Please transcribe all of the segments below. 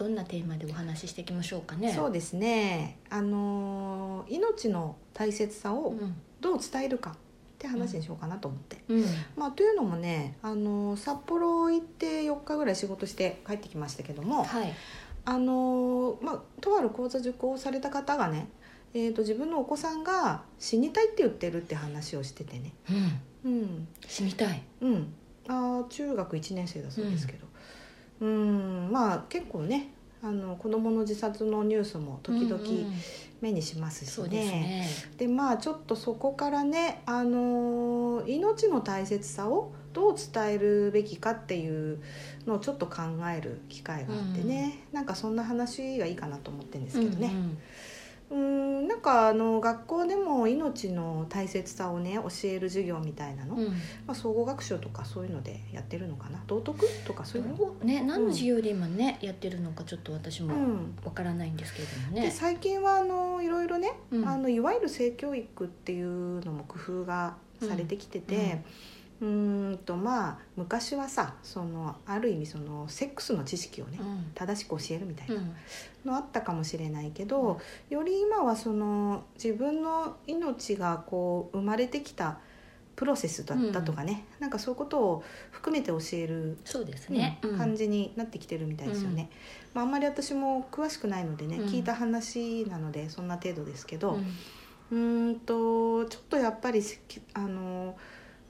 どんなテーマでお話ししていきましょうかね。そうですね。あのー命の大切さをうん。どう伝えるかって話にしようかなと思って。うん。まあというのもね、あのー札幌行って4日ぐらい仕事して帰ってきましたけども、はい。あのーまあとある講座受講された方がね、えーと自分のお子さんが死にたいって言ってるって話をしててね。うん。うん、死にたい。うん。あー中学1年生だそうですけど、うん、まあ結構ね。あの子供の自殺のニュースも時々うんうん。目にしますしそうですね。でまあちょっとそこからね、あのー命の大切さをどう伝えるべきかっていうのをちょっと考える機会があってね、なんかそんな話がいいかなと思ってるんですけどね。うんなんかあの学校でも命の大切さをね教える授業みたいなの、うん。うんまあ、総合学習とかそういうのでやってるのかな？道徳とかそういうの？ね何の授業で今ねやってるのかちょっと私もうん。わからないんですけれどもでね最近はあのいろいろね、うん。あのいわゆる性教育っていうのも工夫がされてきてて、うーんとまあ昔はさそのある意味そのセックスの知識をね、うん。正しく教えるみたいな。うんのあったかもしれないけど、より今はその自分の命がこう生まれてきたプロセスだったとかね、なんかそういうことを含めて教えるそうですね。うん。感じになってきてるみたいですよね。まあ、あんまり私も詳しくないのでね、うん。聞いた話なのでそんな程度ですけど、うん。うーんとちょっとやっぱりせあの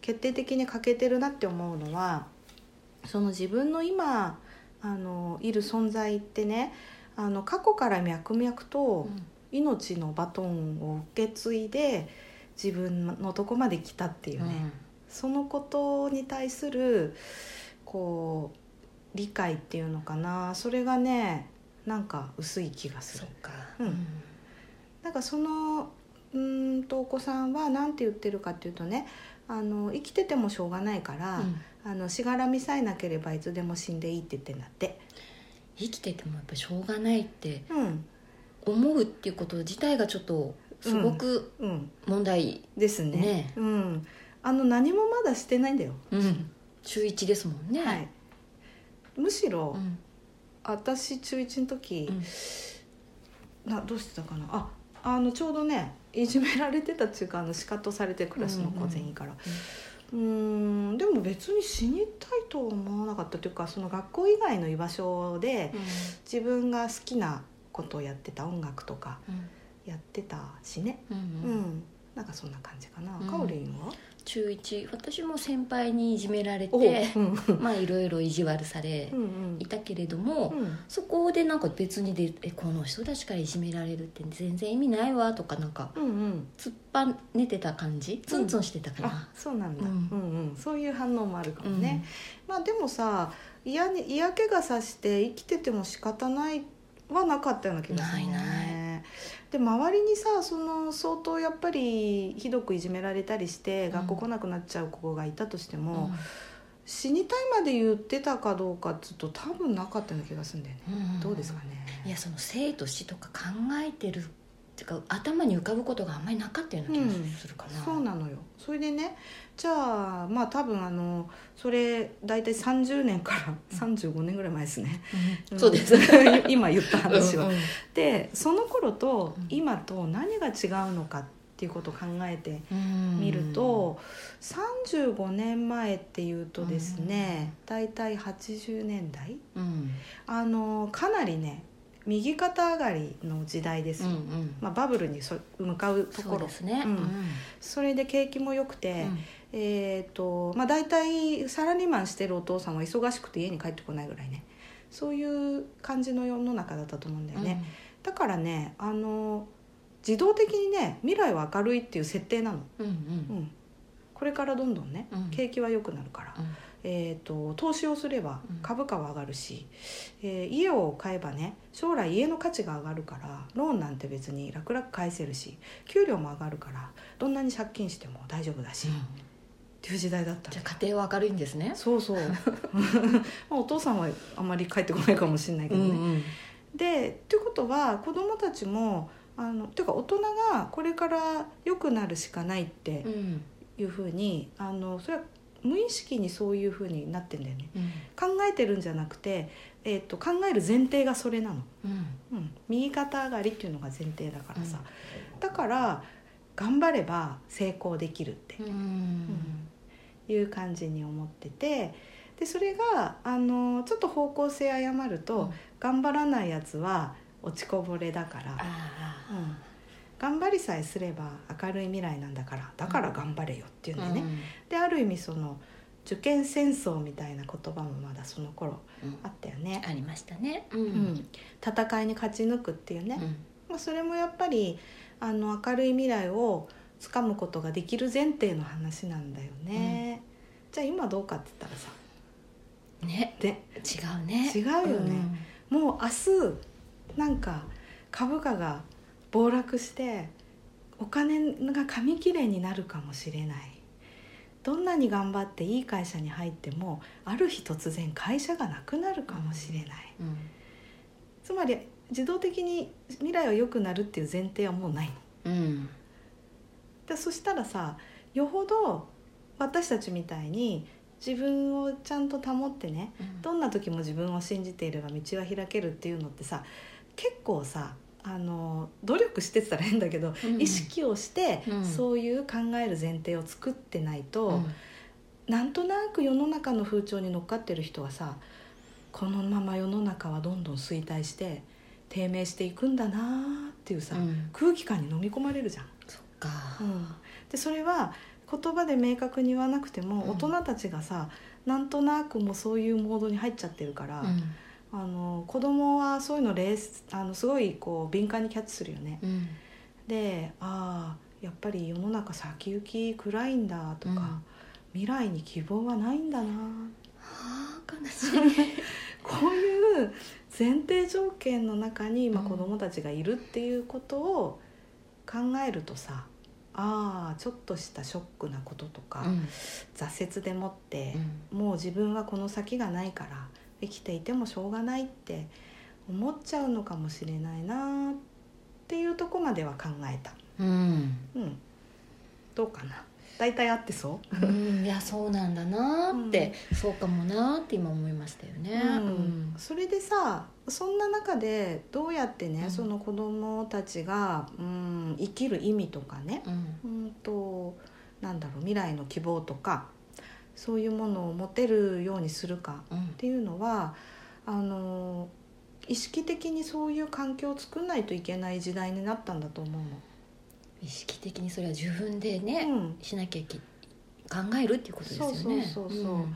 決定的に欠けてるなって思うのはその自分の今あのいる存在ってねあの過去から脈々と命のバトンを受け継いで自分のとこまで来たっていうね、そのことに対するこう理解っていうのかな。それがねなんか薄い気がする。か。うん。なんかそのうーんとお子さんは何て言ってるかっていうとねあの生きててもしょうがないから、うん。あのしがらみさえなければいつでも死んでいいって言ってんだって。生きててもやっぱしょうがないってうん。思うっていうこと自体がちょっとすごくうん、問題ですね。ね。うん、あの何もまだしてないんだよ、うん。中一ですもんね。はい、むしろ、うん。私中1の時う、ん。などうしてたかな？ああのちょうどねいじめられてたっていうかあのシカトされてクラスの子全員から、うーんでも別に死にたいとは思わなかったというかその学校以外の居場所で自分が好きなことをやってた音楽とかうんやってたしね。うんう、うん。ん。なんかそんな感じかな、うん。かおりんは？中一。私も先輩にいじめられおてうん。まあいろいろ意地悪されうんうん。いたけれども、うん。そこでなんか別にでえこの人たちからいじめられるって全然意味ないわとかなんかうんうん。突っぱねてた感じ？ツンツンしてたかあな、そうなんだ、ううんんうん。そういう反応もあるかもね、まあでもさ嫌に嫌気がさして生きてても仕方ないはなかったような気がするんだよない。ねで周りにさその相当やっぱりひどくいじめられたりしてん。学校来なくなっちゃう子がいたとしてうん。も、死にたいまで言ってたかどうかっつうと多分なかったような気がするんだよね、うんどうですかね。いやその生と死とか考えてるっていうか頭に浮かぶことがあんまりなかったような気がするかな、そうなのよ。それでねじゃあまあ多分あのそれ大体30年から35年ぐらい前ですね、うん。そうです。今言った話は、うんうん。でその頃とうん。今と何が違うのかっていうことを考えてうん。みると、35年前っていうとですね、大体80年代？うん。あのかなりね右肩上がりの時代です。よ、うんうん。まあ、バブルにそ向かうとそころ。うですね、うん。それで景気も良くて、うん。えーとまあ、大体サラリーマンしてるお父さんは忙しくて家に帰ってこないぐらいね。そういう感じの世の中だったと思うんだよね、だからねあの自動的にね未来は明るいっていう設定なの、うんうん。うん、これからどんどんね、うん。景気は良くなるから、うん。えー、と投資をすればうん。株価は上がるし、えー家を買えばね将来家の価値が上がるからローンなんて別に楽々返せるし給料も上がるからどんなに借金しても大丈夫だし、っていう時代だったの。じゃあ家庭は明るいんですね。そうそう。まあお父さんはあまり帰ってこないかもしれないけどね。んでっていうことは子供たちもあのていうか大人がこれから良くなるしかないってうんいうふうにあのそれは無意識にそういうふうになってんだよね。うん。考えてるんじゃなくて、えー、と考える前提がそれなの、うん。うん、右肩上がりっていうのが前提だからさ、だから頑張れば成功できるって。うん。いう感じに思ってて。でそれがあのちょっと方向性誤ると、うん。頑張らないやつは落ちこぼれだから、あうん、頑張りさえすれば明るい未来なんだからだから頑張れよっていうんあだよね、である意味その受験戦争みたいな言葉もまだその頃うん。あったよね、ありましたね。ううん。戦いに勝ち抜くっていうね、まあ、それもやっぱりあの明るい未来をつかむことができる前提の話なんだよね、じゃあ今どうかって言ったらさ。ね。で違うね。違うよね。もう明日なんか株価が暴落してお金が紙切れになるかもしれない。どんなに頑張っていい会社に入ってもある日突然会社がなくなるかもしれない、うん。つまり自動的に未来は良くなるっていう前提はもうない。のうん。でそしたらさよほど私たちみたいに自分をちゃんと保ってねうん。どんな時も自分を信じていれば道は開けるっていうのってさ結構さあの努力してって言ったら変だけど、うん。意識をして、うん。そういう考える前提を作ってないと、うん。なんとなく世の中の風潮に乗っかってる人はさこのまま世の中はどんどん衰退して低迷していくんだなーっていうさ、うん。空気感に飲み込まれるじゃん。そっか。うん、でそれは言葉で明確に言わなくても、うん。大人たちがさなんとなくもうそういうモードに入っちゃってるから、うんあの子供はそういうのレースあのすごいこう敏感にキャッチするよね。うん。でああやっぱり世の中先行き暗いんだとか、うん。未来に希望はないんだな。はあ悲しい。こういう前提条件の中に今うん。子供たちがいるっていうことを考えるとさああちょっとしたショックなこととか、うん。挫折でもってう、ん。もう自分はこの先がないから生きていてもしょうがないって思っちゃうのかもしれないなっていうとこまでは考えた。うん。うん、どうかな？大体合ってそう？うん。いやそうなんだなーって、そうかもなーって今思いましたよね。うん。それでさそんな中でどうやってね、うん。その子供たちが、うん、生きる意味とかね、うん。うん、となんだろう未来の希望とかそういうものを持てるようにするかうん。っていうのはあの意識的にそういう環境を作んないといけない時代になったんだと思う意識的にそれは自分でね、の。うん。しなきゃいけ考えるっていうことですよね。そうそうそうそう。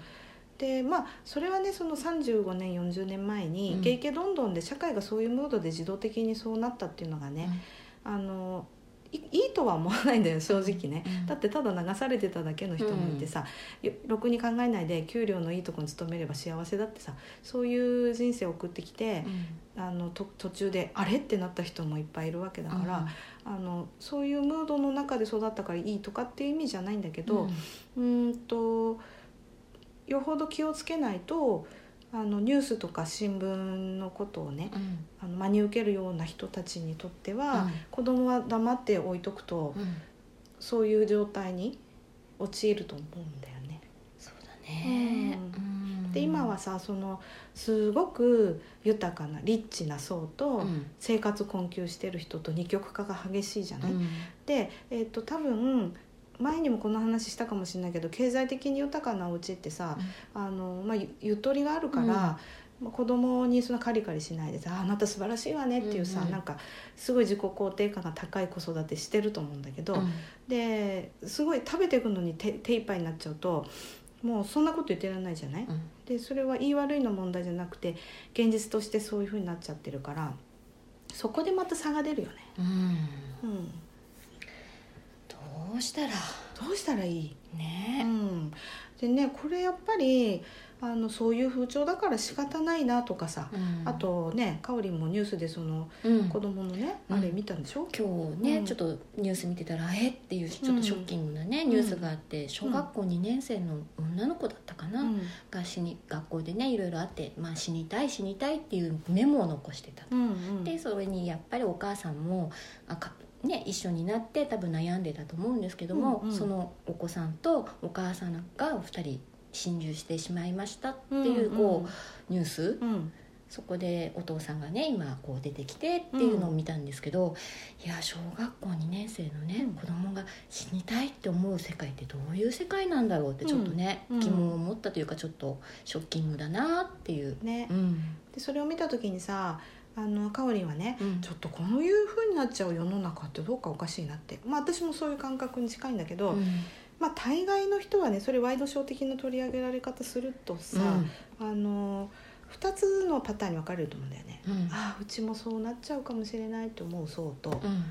でまあそれはねその35年40年前に、うん。イケイケどんどんで社会がそういうムードで自動的にそうなったっていうのがね、あのいいいとは思わないんだよ正直ね、うん。だってただ流されてただけの人もいてさ、よろくに考えないで給料のいいとこに勤めれば幸せだってさそういう人生を送ってきてう、ん。あのと途中であれ？ってなった人もいっぱいいるわけだから、うん。あのそういうムードの中で育ったからいいとかっていう意味じゃないんだけど、うん。うーんとよほど気をつけないとあのニュースとか新聞のことをねうん。あの真に受けるような人たちにとっては、うん。子供は黙って置いとくと、うん。そういう状態に陥ると思うんだよね。そうだね。で今はさそのすごく豊かなリッチな層と、うん。生活困窮してる人と二極化が激しいじゃない？うん。で、えー、と多分前にもこの話したかもしれないけど経済的に豊かなお家ってさ、あのまあ、ゆゆとりがあるから、まあ子供にそんなカリカリしないでさ「ああなた素晴らしいわね」っていうさ、うんうんなんかすごい自己肯定感が高い子育てしてると思うんだけど、うん。ですごい食べていくのに手手一杯になっちゃうともうそんなこと言ってられないじゃない、うん。でそれは言い悪いの問題じゃなくて現実としてそういうふうになっちゃってるからそこでまた差が出るよね。うん。うん、どうしたら？どうしたらいい、うねん、でねこれやっぱりあのそういう風潮だから仕方ないなとかさ、うん。あとねかおりんもニュースでそのうん。子供のね、うん。あれ見たんでしょ、今日ね、うん。ちょっとニュース見てたらえ？っていうちょっとショッキングなね、ニュースがあって小学校2年生の女の子だったかな、うん。が死に学校でねいろいろあって、まあ、死にたい死にたいっていうメモを残してたと。うんうん。でそれにやっぱりお母さんもあか、ね、一緒になって多分悩んでたと思うんですけども、うんうん。そのお子さんとお母さんが2人心中してしまいましたっていうこう、ニュース。うん。うんそこでお父さんがね今こう出てきてっていうのを見たんですけど、いや小学校2年生のね、うん。子供が死にたいって思う世界ってどういう世界なんだろうってちょっとね、うん。疑問を持ったというかちょっとショッキングだなっていう。ね。うん。でそれを見た時にさあのかおりんはね、うん。ちょっとこういう風になっちゃう世の中ってどうかおかしいなって。まあ私もそういう感覚に近いんだけど、うん。まあ大概の人はねそれワイドショー的な取り上げられ方するとさ、あの2つのパターンに分かれると思うんだよね。うん。ああうちもそうなっちゃうかもしれないと思うそうと、うん。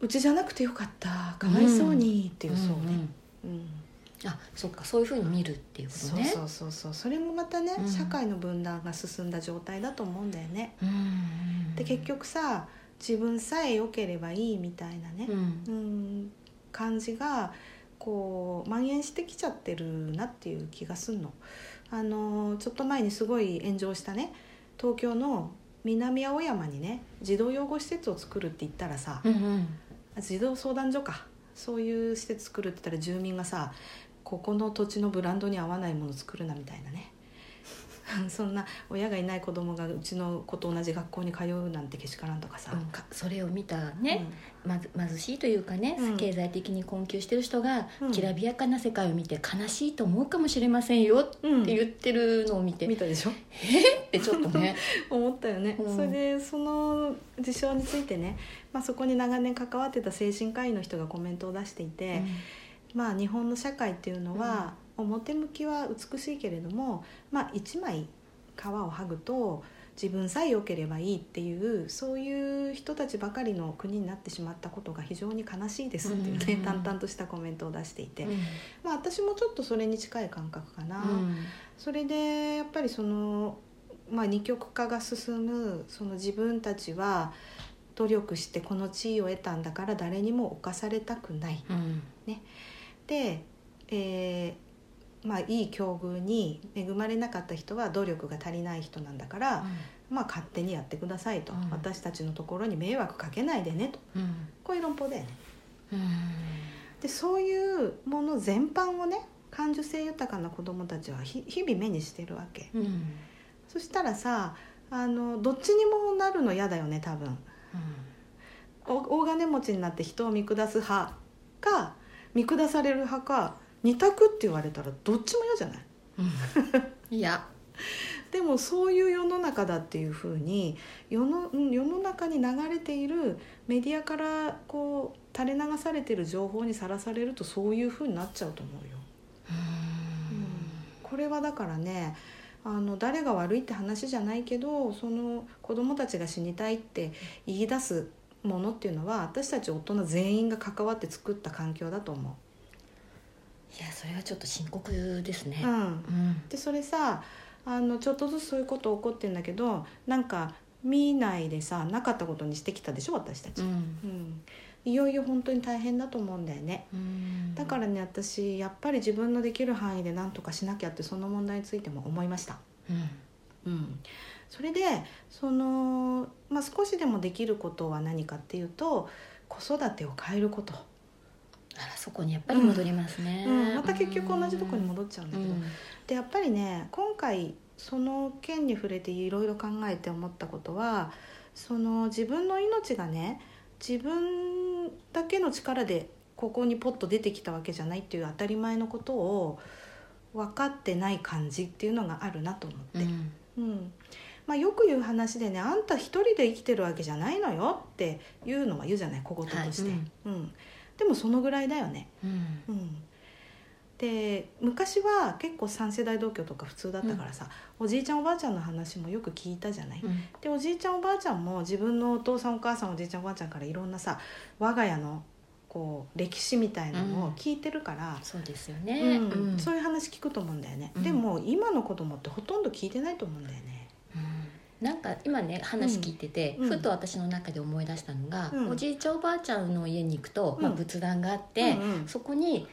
うちじゃなくてよかったかわいそうにっていうそうね、うんうん。あそっかそういうふうに見るっていうことね。そうそうそうそう。それもまたね、うん。社会の分断が進んだ状態だと思うんだよね。うんで結局さ自分さえ良ければいいみたいなねう、ん。うん、感じがこう蔓延してきちゃってるなっていう気がすんの。あのちょっと前にすごい炎上したね東京の南青山にね児童養護施設を作るって言ったらさ、うんうん。児童相談所か。そういう施設作るって言ったら住民がさここの土地のブランドに合わないもの作るなみたいなね そんな親がいない子供がうちの子と同じ学校に通うなんてけしからんとかさ、うんかそれを見たね、まず貧しいというかね、うん。経済的に困窮してる人が、うん。きらびやかな世界を見て悲しいと思うかもしれませんよってうん。言ってるのを見て、見たでしょ？ってちょっとね。思ったよね、うん。それでその事象についてね、まあ、そこに長年関わってた精神科医の人がコメントを出していて、まあ日本の社会っていうのは、表向きは美しいけれども、まあ、一枚皮を剥ぐと自分さえ良ければいいっていうそういう人たちばかりの国になってしまったことが非常に悲しいですっていうね、うん。淡々としたコメントを出していて、うん。まあ、私もちょっとそれに近い感覚かな。うん。それでやっぱりその、まあ、二極化が進むその自分たちは努力してこの地位を得たんだから誰にも侵されたくない。うん。で、えーまあ、いい境遇に恵まれなかった人は努力が足りない人なんだから、まあ、勝手にやってくださいと、うん。私たちのところに迷惑かけないでねと。うん。こういう論法だよね。うん。でそういうもの全般をね感受性豊かな子どもたちはひ日々目にしてるわけ。うん。そしたらさあのどっちにもなるの嫌だよね多分。お大金持ちになって人を見下す派か見下される派か二択って言われたらどっちも嫌じゃない？うん。いや。でもそういう世の中だっていうふうに世のうん世の中に流れているメディアからこう垂れ流されている情報にさらされるとそういうふうになっちゃうと思うよ。これはだからねあの誰が悪いって話じゃないけどその子供たちが死にたいって言い出すものっていうのは私たち大人全員が関わって作った環境だと思いやそれはちょっと深刻ですね。う。うん、うん。でそれさあのちょっとずつそういうこと起こってんだけどなんか見ないでさなかったことにしてきたでしょ私たち、うん。うん。いよいよ本当に大変だと思うんだよね。うん。だからね私やっぱり自分のできる範囲で何とかしなきゃってその問題についても思いました。うん。うん、それでその、まあ、少しでもできることは何かっていうと子育てを変えること、あらそこにやっぱり戻りますね、うん、また結局同じとこに戻っちゃうんだけど、うん。でやっぱりね今回その件に触れていろいろ考えて思ったことはその自分の命がね自分だけの力でここにポッと出てきたわけじゃないっていう当たり前のことを分かってない感じっていうのがあるなと思って。うん。うん。まあ、よく言う話でねあんた一人で生きてるわけじゃないのよっていうのは言うじゃない小言として、はい。うんでもそのぐらいだよね、うん。うん、で昔は結構3世代同居とか普通だったからさ、おじいちゃんおばあちゃんの話もよく聞いたじゃない、うん。でおじいちゃんおばあちゃんも自分のお父さんお母さんおじいちゃんおばあちゃんからいろんなさ我が家のこう歴史みたいなのを聞いてるから、そうですようね、ん。うん。そういう話聞くと思うんだよね、うん。でも今の子供ってほとんど聞いてないと思うんだよね。うんなんか今ね話聞いてて、うん。ふと私の中で思い出したのが、うん。おじいちゃんおばあちゃんの家に行くと、うん。まあ、仏壇があって、うんうん。そこに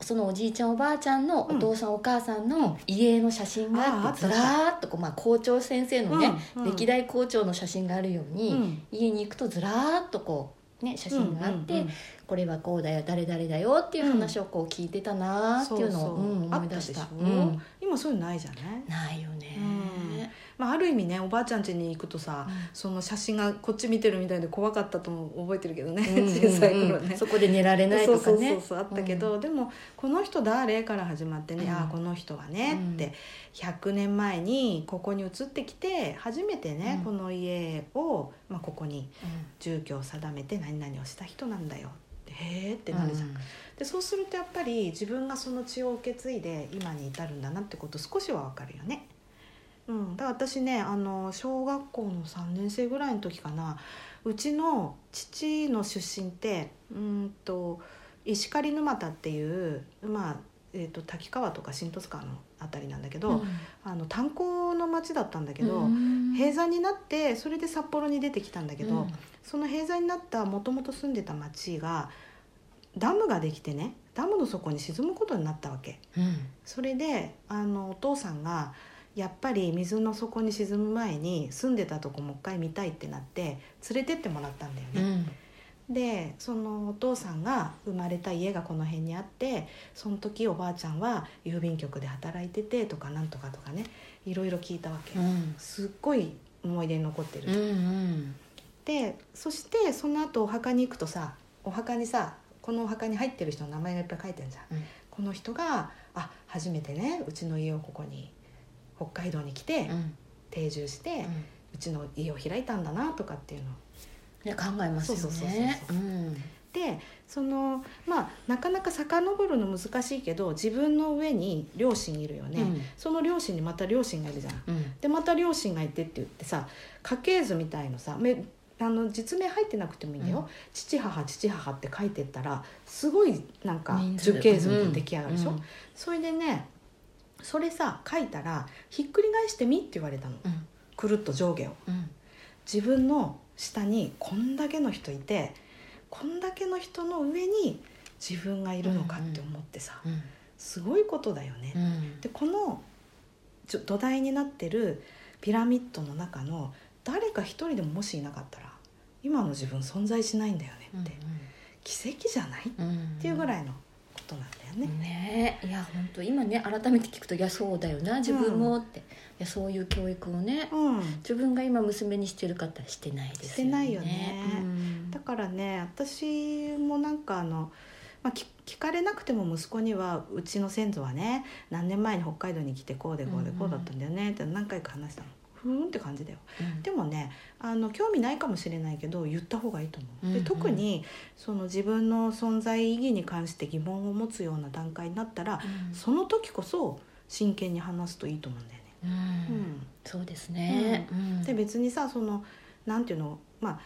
そのおじいちゃんおばあちゃんのお父さん、お母さんの家の写真があってずらーっとこう、まあ、校長先生のね、うんうん。歴代校長の写真があるように、うん。家に行くとずらーっとこう、ね、写真があって、うんうんうん。これはこうだよ誰々だよっていう話をこう聞いてたなーっていうのを、そうん思い出した。あったでしょ？うん。今そういうのないじゃない、ないよね、まあ、ある意味ねおばあちゃん家に行くとさ、うん。その写真がこっち見てるみたいで怖かったとも覚えてるけどね、うんうんうん小さい頃ね。そこで寝られないとかね。そうそうそうあったけど、でも「この人誰?」から始まってね「うん。ああこの人はね」って100年前にここに移ってきて初めてね、うん。この家を、まあ、ここにうん。住居を定めて何々をした人なんだよってへえってなるじゃん。うん。でそうするとやっぱり自分がその血を受け継いで今に至るんだなってこと少しはわかるよね。うん、だから私ねあの小学校の3年生ぐらいの時かな。うちの父の出身ってうんと石狩沼田っていう、まあえー、と滝川とか新十津川のあたりなんだけど、あの炭鉱の町だったんだけど、うん。閉山になってそれで札幌に出てきたんだけど、うん。その閉山になったもともと住んでた町がダムができてねダムの底に沈むことになったわけ。うん。それであのお父さんがやっぱり水の底に沈む前に住んでたとこもう一回見たいってなって連れてってもらったんだようね、ん。でそのお父さんが生まれた家がこの辺にあってその時おばあちゃんは郵便局で働いててとかなんとかとかねいろいろ聞いたわけ、うん。すっごい思い出に残ってる、うんうん。でそしてその後お墓に行くとさお墓にさこのお墓に入ってる人の名前がいっぱい書いてあるじゃん、うん。この人があ初めてねうちの家をここに北海道に来てうん。定住して、ううんちの家を開いたんだなとかっていうの。ね考えますよね。でそのまあなかなか遡るの難しいけど自分の上に両親いるよね、うん。その両親にまた両親がいるじゃん。うん。でまた両親がいてって言ってさ家系図みたいのさめあの実名入ってなくてもいいんだよ、うん。父母父母って書いてったらすごいなんか樹形図が出来上がるでしょ、うん。それでねそれさ書いたらひっくり返してみって言われたの。うん。くるっと上下を。うん。自分の下にこんだけの人いてこんだけの人の上に自分がいるのかって思ってさ、うんすごいことだよね、うん。でこのちょ土台になってるピラミッドの中の誰か一人でももしいなかったら今の自分存在しないんだよねって、奇跡じゃない、うんうん。っていうぐらいのことなんだよね。ね。いや本当今ね改めて聞くといやそうだよな自分もって、いやそういう教育をねうん、自分が今娘にしてるかってしてないですよね。してないよね。うん。だからね私もなんかあの、まあ、聞聞かれなくても息子にはうちの先祖はね何年前に北海道に来てこうでこうでこうだったんだよねって何回か話したのふーんって感じだよ。うん。でもねあの興味ないかもしれないけど言った方がいいと思う、うんうん。で特にその自分の存在意義に関して疑問を持つような段階になったら、うん。その時こそ真剣に話すといいと思うんだよね。うん。うん。そうですね、うん。で別にさそのなんていうのまあ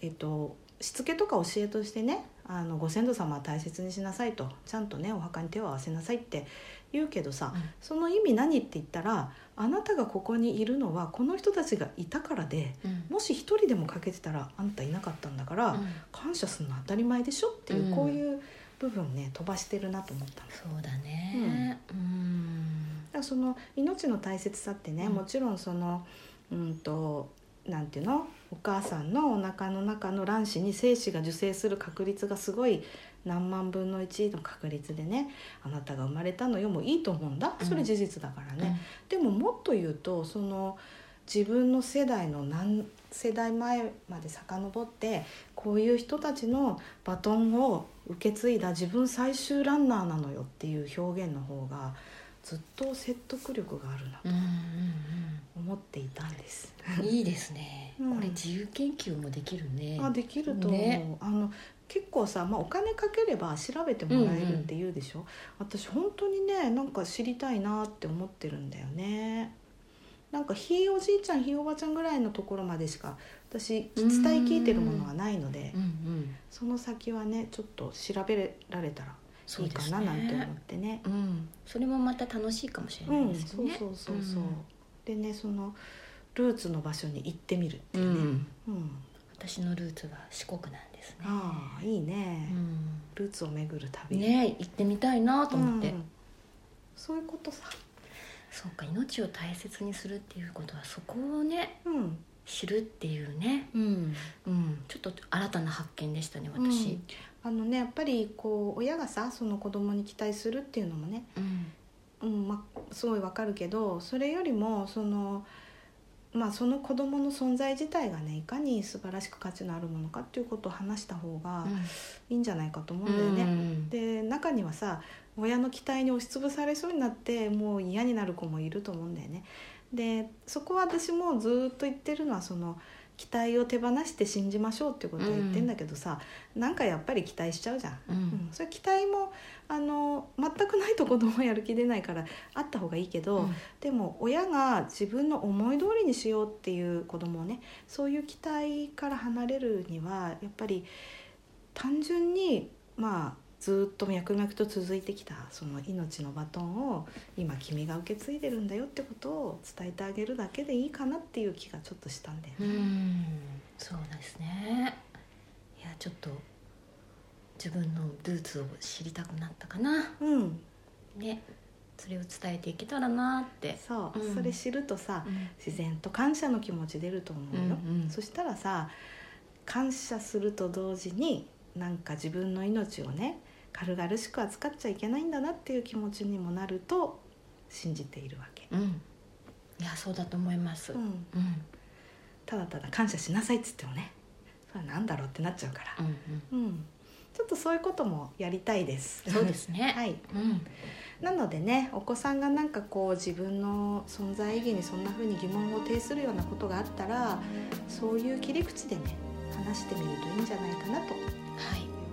えっとしつけとか教えとしてねあのご先祖様は大切にしなさいとちゃんとねお墓に手を合わせなさいって言うけどさ、うん。その意味何って言ったらあなたがここにいるのはこの人たちがいたからでうん。もし一人でも欠けてたらあんたいなかったんだから、うん。感謝するのは当たり前でしょっていう、うん。こういう部分ね飛ばしてるなと思ったの。そうだね。うん。だその命の大切さってね、うん。もちろんそのうんとなんていうの？お母さんのお腹の中の卵子に精子が受精する確率がすごい何万分の1の確率でね。あなたが生まれたのよ。もいいと思うんだ。それ事実だからね、でももっと言うとその自分の世代の何世代前まで遡ってこういう人たちのバトンを受け継いだ自分最終ランナーなのよっていう表現の方がずっと説得力があるなとうんうん思っていたんです。うんいいですね、うん。これ自由研究もできるね。あできると思う、ね。あの結構さ、まあ、お金かければ調べてもらえるって言うでしょ、私本当にねなんか知りたいなって思ってるんだよね。なんかひいおじいちゃんひいおばちゃんぐらいのところまでしか私伝え聞いてるものはないのでうんうん。その先はねちょっと調べられたらいいかそうですななんて思っねてね。うん。それもまた楽しいかもしれないうん、そうですねそうそう。そう、でねそのルーツの場所に行ってみるってういうね、ん。うん。私のルーツは四国なんですね。ああいいね、うルーツを巡る旅。んね行ってみたいなと思って、うん。そういうことさ。そうか命を大切にするっていうことはそこをねうん。知るっていうね、うん。うん、ちょっと新たな発見でしたねうん。私、あのねやっぱりこう親がさその子供に期待するっていうのもね、うんうんまあ、すごいわかるけどそれよりもその,、まあ、その子供の存在自体がねいかに素晴らしく価値のあるものかっていうことを話した方がいいんじゃないかと思うんだよね。うんで中にはさ親の期待に押しつぶされそうになってもう嫌になる子もいると思うんだよね。でそこは私もずっと言ってるのはその期待を手放して信じましょうっていうことを言ってんだけどさ、なんかやっぱり期待しちゃうじゃん。ううん。ん、それ期待もあの全くないと子供はやる気出ないからあった方がいいけど、うん。でも親が自分の思い通りにしようっていう子供をねそういう期待から離れるにはやっぱり単純にまあずっと脈々と続いてきたその命のバトンを今君が受け継いでるんだよってことを伝えてあげるだけでいいかなっていう気がちょっとしたんだようね。んそうですね。いやちょっと自分のルーツを知りたくなったかな。うん、ね。それを伝えていけたらなって、そう、うん。それ知るとさうん。自然と感謝の気持ち出ると思うよ、うんうん。そしたらさ感謝すると同時になんか自分の命をね軽々しく扱っちゃいけないんだなっていう気持ちにもなると信じているわけ、うん。いやそうだと思います、うん。うん、ただただ感謝しなさいっつってもねそれは何だろうってなっちゃうから、うんうん。ちょっとそういうこともやりたいです。そうですね。はい。うん。なのでねお子さんがなんかこう自分の存在意義にそんな風に疑問を呈するようなことがあったらそういう切り口でね話してみるといいんじゃないかなとい。い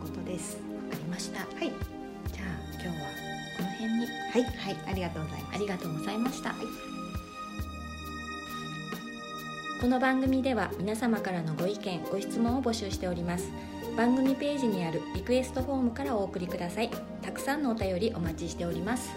ことです。ました。はい、じゃあ今日はこの辺に。はい、はい。ありがとうございます。あ。りがとうございました、この番組では皆様からのご意見ご質問を募集しております。番組ページにあるリクエストフォームからお送りください。たくさんのお便りお待ちしております